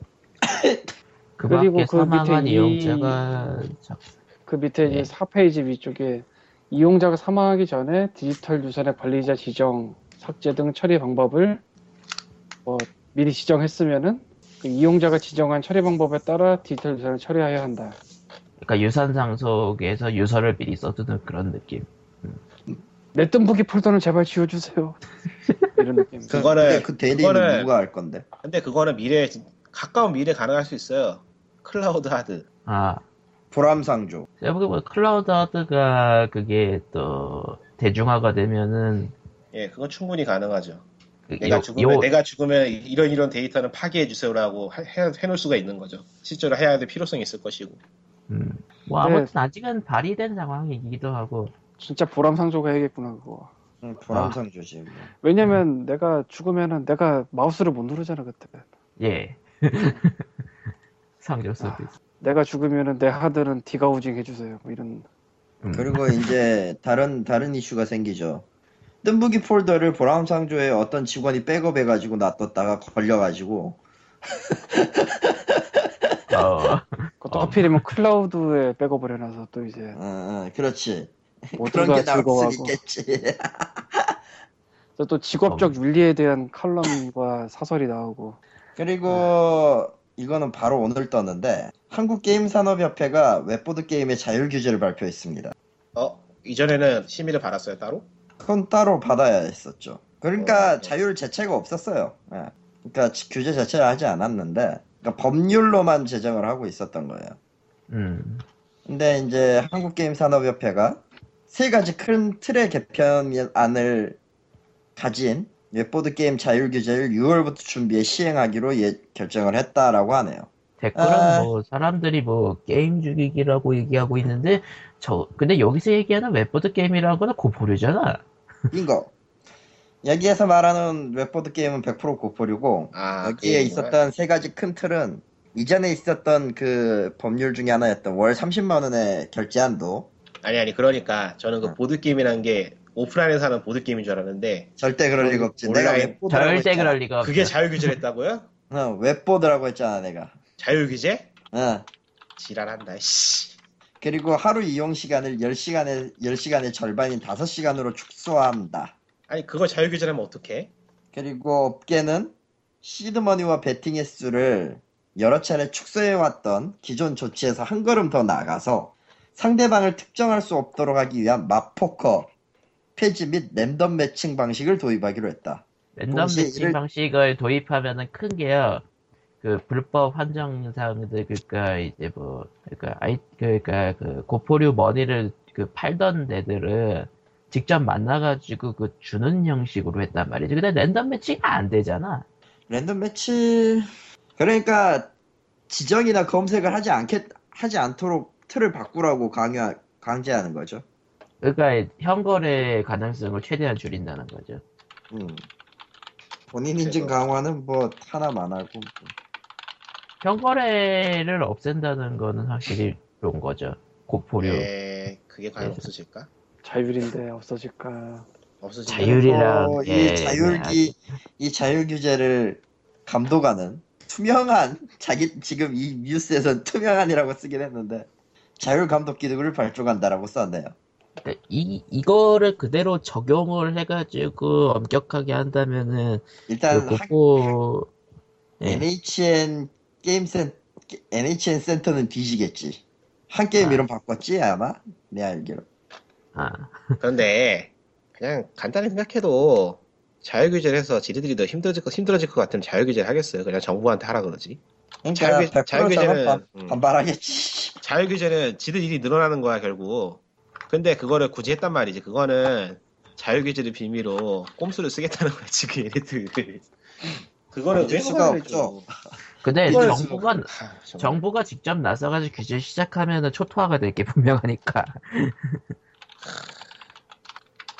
그 그리고 밖에 그 밑에 이- 이용자가, 작- 그 밑에 네. 이제 4페이지 위쪽에 이용자가 사망하기 전에 디지털 유산의 관리자 지정, 삭제 등 처리 방법을 뭐 미리 지정했으면은 그 이용자가 지정한 처리 방법에 따라 디지털 유산을 처리해야 한다. 그러니까 유산 상속에서 유서를 미리 써두는 그런 느낌. 내 뜸부기 폴더는 제발 지워주세요. 이런 느낌. 그거는- 근데 그 대리는 그거는- 누가 할 건데? 근데 그거는 미래 가까운 미래 가능할 수 있어요. 클라우드 하드. 아, 보람상조. 제가 보기에 뭐 클라우드 하드가 그게 또 대중화가 되면은 예, 그건 충분히 가능하죠. 그 내가 요- 죽으면 요- 내가 죽으면 이런 이런 데이터는 파기해 주세요라고 해, 해, 해놓을 수가 있는 거죠. 실제로 해야 될 필요성이 있을 것이고. 음, 뭐 네. 아무튼 아직은 발의된 상황이기도 하고 진짜 보람상조가 해야겠구나 그거. 응, 보람상조지. 뭐. 왜냐면 내가 죽으면은 내가 마우스를 못 누르잖아 그때. 예 상조 서비스. 내가 죽으면은 내 하드는 디가우징 해주세요. 뭐 이런. 음. 그리고 이제 다른 다른 이슈가 생기죠. 뜸부기 폴더를 보람상조에 어떤 직원이 백업해가지고 놔뒀다가 걸려가지고 어, 그것도 어. 하필이면 클라우드에 백업을 해놔서 또 이제 어, 어, 그렇지. 그런 게 나올 수 있겠지. 또, 또 직업적 윤리에 대한 칼럼과 사설이 나오고 그리고 이거는 바로 오늘 떴는데 한국 게임 산업협회가 웹보드 게임의 자율 규제를 발표했습니다. 어 이전에는 심의를 받았어요 따로? 그건 따로 받아야 했었죠. 그러니까 어, 자율 규제 자체가 없었어요. 예. 그러니까 지- 규제 자체를 하지 않았는데 그러니까 법률로만 제정을 하고 있었던 거예요. 음. 근데 이제 한국게임산업협회가 세 가지 큰 틀의 개편안을 가진 웹보드 게임 자율 규제를 6월부터 준비해 시행하기로 예, 결정을 했다라고 하네요. 댓글은 아. 뭐 사람들이 뭐 게임 죽이기라고 얘기하고 있는데 저 근데 여기서 얘기하는 웹보드 게임이라는 거는 고포류잖아. 빙고. 여기에서 말하는 웹보드 게임은 100% 고포류고 아, 여기에 그 있었던 세 가지 큰 틀은 이전에 있었던 그 법률 중에 하나였던 월 30만 원의 결제 한도 아니 아니 그러니까 저는 그 어. 보드 게임이란 게 오프라인에서 하는 보드 게임인 줄 알았는데 절대 그럴 리가 없지. 내가 웹보드라고 절대 했잖아. 그럴 리가 없어. 그게 자율 규제를 했다고요? 어, 웹보드라고 했잖아 내가. 자율 규제? 어. 지랄한다. 씨. 그리고 하루 이용 시간을 10시간의 10시간의 절반인 5시간으로 축소한다. 아니 그거 자율 규제라면 어떡해? 그리고 업계는 시드머니와 베팅 횟수를 여러 차례 축소해왔던 기존 조치에서 한 걸음 더 나가서 상대방을 특정할 수 없도록 하기 위한 맞포커 폐지 및 랜덤 매칭 방식을 도입하기로 했다. 랜덤 매칭 이를- 방식을 도입하면은 큰 게요. 그 불법 환전상들 그러니까 이제 뭐 그러니까 아이 그러니까 그 고포류 머니를 그 팔던 데들은 직접 만나가지고 그 주는 형식으로 했단 말이지. 근데 랜덤 매치가 안 되잖아. 랜덤 매치 그러니까 지정이나 검색을 하지 않겠 하지 않도록 틀을 바꾸라고 강요 강제하는 거죠. 그러니까 현거래 가능성을 최대한 줄인다는 거죠. 음. 본인 인증 강화는 뭐 하나만 하고 현거래를 없앤다는 거는 확실히 좋은 거죠. 고포류. 에 그게 과연 네. 없어질까? 자율인데 없어질까. 없어질까? 자율이란 어, 게이 자율기 이 자율 규제를 감독하는 투명한 자기 지금 이 뉴스에선 투명한이라고 쓰긴 했는데 자율 감독 기능을 발족한다라고 썼네요. 그러니까 이 이거를 그대로 적용을 해가지고 엄격하게 한다면은 일단 그 한- 고포 예. NHN 게임 센 NHN 센터는 뒤지겠지. 한 게임 아. 이름 바꿨지 아마 내 알기로. 아 그런데 그냥 간단히 생각해도 자율 규제를 해서 지들이 더 힘들어질 것 힘들어질 것 같으면 자율 규제를 하겠어요. 그냥 정부한테 하라 그러지. 자율 규- 100% 자율 규제는 반, 음. 반발하겠지. 자율 규제는 지들 일이 늘어나는 거야 결국. 근데 그거를 굳이 했단 말이지. 그거는 자율 규제를 빌미로 꼼수를 쓰겠다는 거야 지금 얘네들. 그거는 왜 수가 없죠. 근데 정부가 아. 정부가 직접 나서가지고 규제 시작하면은 초토화가 될 게 분명하니까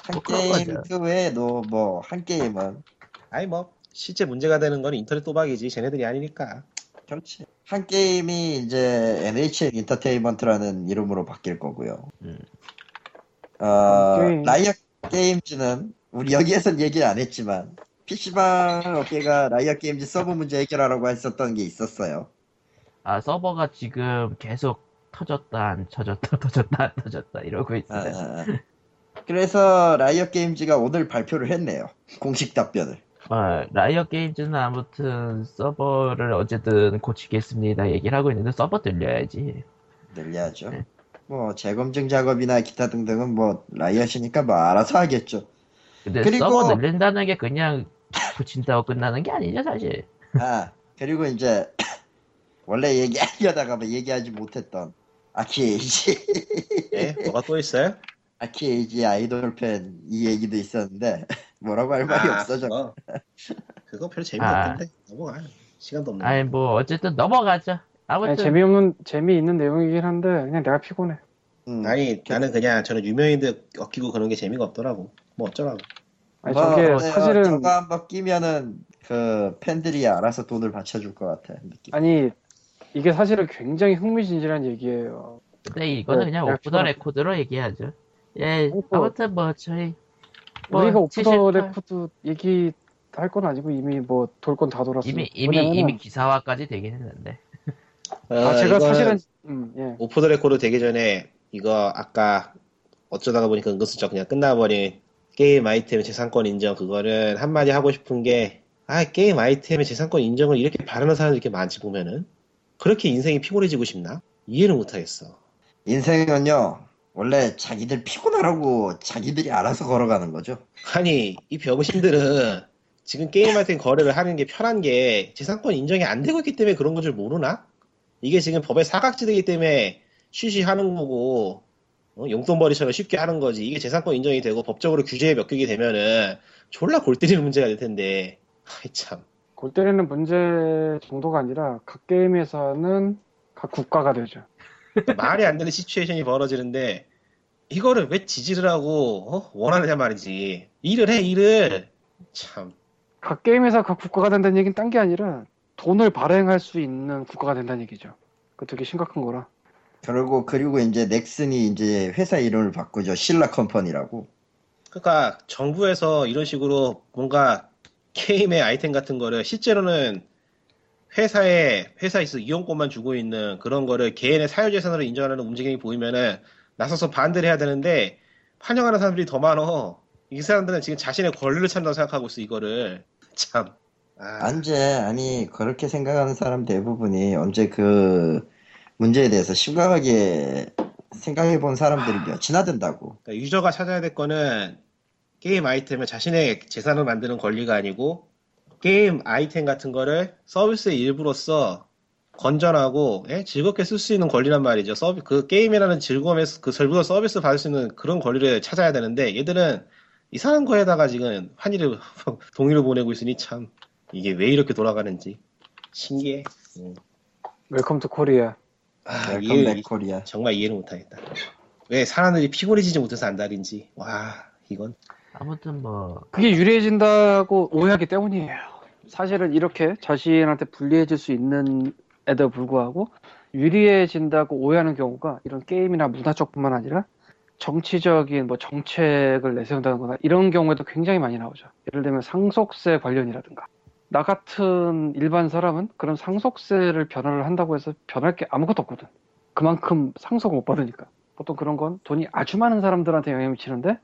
한뭐 그런 게임. 그 외에도 뭐 한 게임은 아니 뭐 실제 문제가 되는 건 인터넷 또박이지 쟤네들이 아니니까. 그렇지. 한 게임이 이제 NHN 인터테인먼트라는 이름으로 바뀔 거고요. 음. 어, 게임. 라이엇 게임즈는 우리 여기에선 얘기 안 했지만 PC방 업계가 라이엇 게임즈 서버 문제 해결하라고 했었던 게 있었어요. 아 서버가 지금 계속 터졌다 안 터졌다 터졌다 안 터졌다 이러고 아, 있어요. 아, 아. 그래서 라이엇 게임즈가 오늘 발표를 했네요. 공식 답변을. 어, 라이엇 게임즈는 아무튼 서버를 어쨌든 고치겠습니다 얘기를 하고 있는데 서버 늘려야지. 늘려야죠. 네. 뭐 재검증 작업이나 기타 등등은 뭐 라이엇이니까 뭐 알아서 하겠죠. 근데 그리고- 서버 늘린다는 게 그냥 붙인다고 끝나는 게 아니죠 사실. 아 그리고 이제 원래 얘기하려다가 뭐 얘기하지 못했던 아키에이지 예? 뭐가 또 있어요? 아키에이지 아이돌 팬 이 얘기도 있었는데 뭐라고 할 말이 아, 없어 저. 그거, 그거 별 재미없던데 넘어가. 시간도 없는데. 아니 뭐 어쨌든 넘어가죠. 아무튼 아니, 재미없는 재미있는 내용이긴 한데 그냥 내가 피곤해. 음. 아니 나는 그냥 저는 유명인들 엮이고 그런 게 재미가 없더라고. 뭐 어쩌라고. 아니 뭐, 저게? 사실은 저거 한번 끼면은 그 팬들이 알아서 돈을 바쳐줄 것 같아 느낌. 아니 이게 사실은 굉장히 흥미진진한 얘기예요. 근데 이거는 네, 그냥 오프 더. 레코드로 얘기하죠. 예, 뭐- 아무튼 뭐 저희 뭐 우리가 오프 더 레코드 얘기 할 건 아니고 이미 뭐 돌 건 다 돌았어. 이미 이미 이미 기사화까지 되긴 했는데. 아 제가 사실은 음, 예. 오프 더 레코드 되기 전에 이거 아까 어쩌다가 보니까 은근슬쩍 그냥 끝나버린 게임 아이템 재산권 인정 그거는 한마디 하고 싶은 게 아 게임 아이템의 재산권 인정을 이렇게 바라는 사람들이 이렇게 많지 보면은 그렇게 인생이 피곤해지고 싶나? 이해를 못하겠어. 인생은요 원래 자기들 피곤하라고 자기들이 알아서 걸어가는 거죠. 아니 이 병신들은 지금 게임할 땐 거래를 하는 게 편한 게 재산권 인정이 안 되고 있기 때문에 그런 건 줄 모르나? 이게 지금 법에 사각지대기 때문에 쉬쉬 하는 거고 어? 용돈벌이처럼 쉽게 하는 거지 이게 재산권 인정이 되고 법적으로 규제에 맡기게 되면은 졸라 골 때리는 문제가 될 텐데 아이 참 골 때리는 문제 정도가 아니라 각 게임에서는 각 국가가 되죠. 말이 안 되는 시츄에이션이 벌어지는데 이거를 왜 지지를 하고 어? 원하느냐 말이지 일을 해 일을 참 각 게임에서 각 국가가 된다는 얘기는 딴 게 아니라 돈을 발행할 수 있는 국가가 된다는 얘기죠. 그 되게 심각한 거라. 그리고 그리고 이제 넥슨이 이제 회사 이름을 바꾸죠. 신라 컴퍼니라고. 그러니까 정부에서 이런 식으로 뭔가 게임의 아이템 같은 거를 실제로는 회사에 회사에서 이용권만 주고 있는 그런 거를 개인의 사유재산으로 인정하는 움직임이 보이면은 나서서 반대를 해야 되는데 환영하는 사람들이 더 많어. 이 사람들은 지금 자신의 권리를 찾는다고 생각하고 있어 이거를 참. 아, 안제 아니 그렇게 생각하는 사람 대부분이 언제 그 문제에 대해서 심각하게 생각해 본 사람들이 몇이나 된다고. 그러니까 유저가 찾아야 될 거는 게임 아이템을 자신의 재산을 만드는 권리가 아니고 게임 아이템 같은 거를 서비스의 일부로서 건전하고 예? 즐겁게 쓸 수 있는 권리란 말이죠. 서비 그 게임이라는 즐거움에서 그 즐거운 서비스 받을 수 있는 그런 권리를 찾아야 되는데 얘들은 이상한 거에다가 지금 환희를 동의를 보내고 있으니 참 이게 왜 이렇게 돌아가는지 신기해. 음. Welcome to Korea. 아, 이해, fuck Korea. 정말 이해를 못하겠다. 왜 사람들이 피곤해지지 못해서 안달인지. 와 이건 아무튼 뭐 그게 유리해진다고 오해하기 때문이에요. 사실은 이렇게 자신한테 불리해질 수 있는 에도 불구하고 유리해진다고 오해하는 경우가 이런 게임이나 문화 쪽뿐만 아니라 정치적인 뭐 정책을 내세운다거나 이런 경우에도 굉장히 많이 나오죠. 예를 들면 상속세 관련이라든가. 나 같은 일반 사람은 그런 상속세를 변화를 한다고 해서 변할 게 아무것도 없거든. 그만큼 상속을 못 받으니까. 보통 그런 건 돈이 아주 많은 사람들한테 영향을 미치는데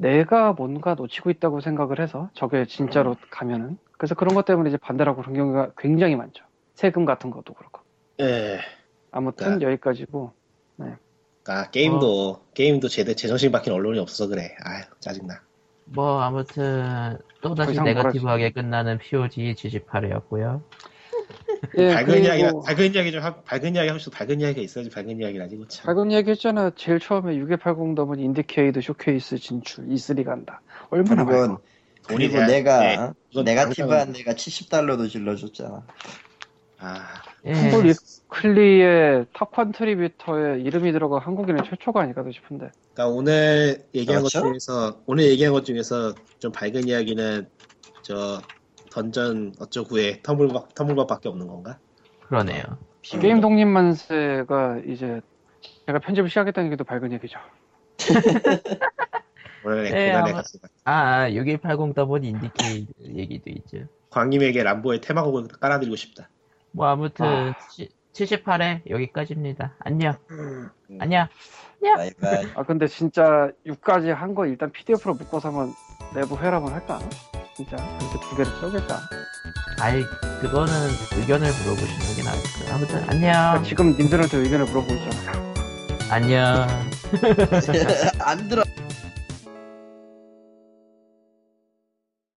내가 뭔가 놓치고 있다고 생각을 해서 저게 진짜로 가면은 그래서 그런 것 때문에 이제 반대라고 그런 경우가 굉장히 많죠. 세금 같은 것도 그렇고. 에. 아무튼 네. 여기까지고 아 게임도 게임도 제대 제정신 박힌 언론이 없어서 그래. 아유 짜증나. 뭐 아무튼 더 또다시 이상 네거티브하게 끝나는 POG 78회였고요. 예, 밝은 그리고 이야기 밝은 이야기 좀 하, 밝은 이야기 하면서 밝은 이야기가 있어야지 밝은 이야기를 아니고 참. 밝은 얘기 했잖아. 제일 처음에 6180 the moon 인디케이드 쇼케이스 진출 E3 간다. 얼마나 그리고 그리고 돼야- 내가 네, negative한 당장은- 내가 70달러도 질러줬잖아. 아 예. humble 위클리의 탑 컨트리뷰터에 이름이 들어가 한국인은 최초가 아닐까 싶은데. 그러니까 오늘 얘기한 것 그렇죠? 중에서 오늘 얘기한 것 중에서 좀 밝은 이야기는 저 던전 어쩌구의 텀블벅 텀블벅밖에 없는 건가? 그러네요. 게임 독립 만세가 이제 제가 편집을 시작했다는 게또 밝은 얘기죠. 원래 예, 고난의 아마- 가수가 아, 6180 더본 인디케이 얘기도 있죠. 광님에게 람보의 테마곡을 깔아드리고 싶다. 뭐 아무튼 아. 78회 여기까지입니다. 안녕. 음. 안녕. 바이바이. 아 근데 진짜 6까지 한 거 일단 PDF로 묶어서 한번 내부 한번 할까? 진짜 그렇게 두 개를 써볼까? 아이 그거는 의견을 물어보시는 게 나을 거예요. 아무튼 안녕. 그러니까 지금 님들한테 의견을 물어보고 있잖아. 안녕. 안 들어.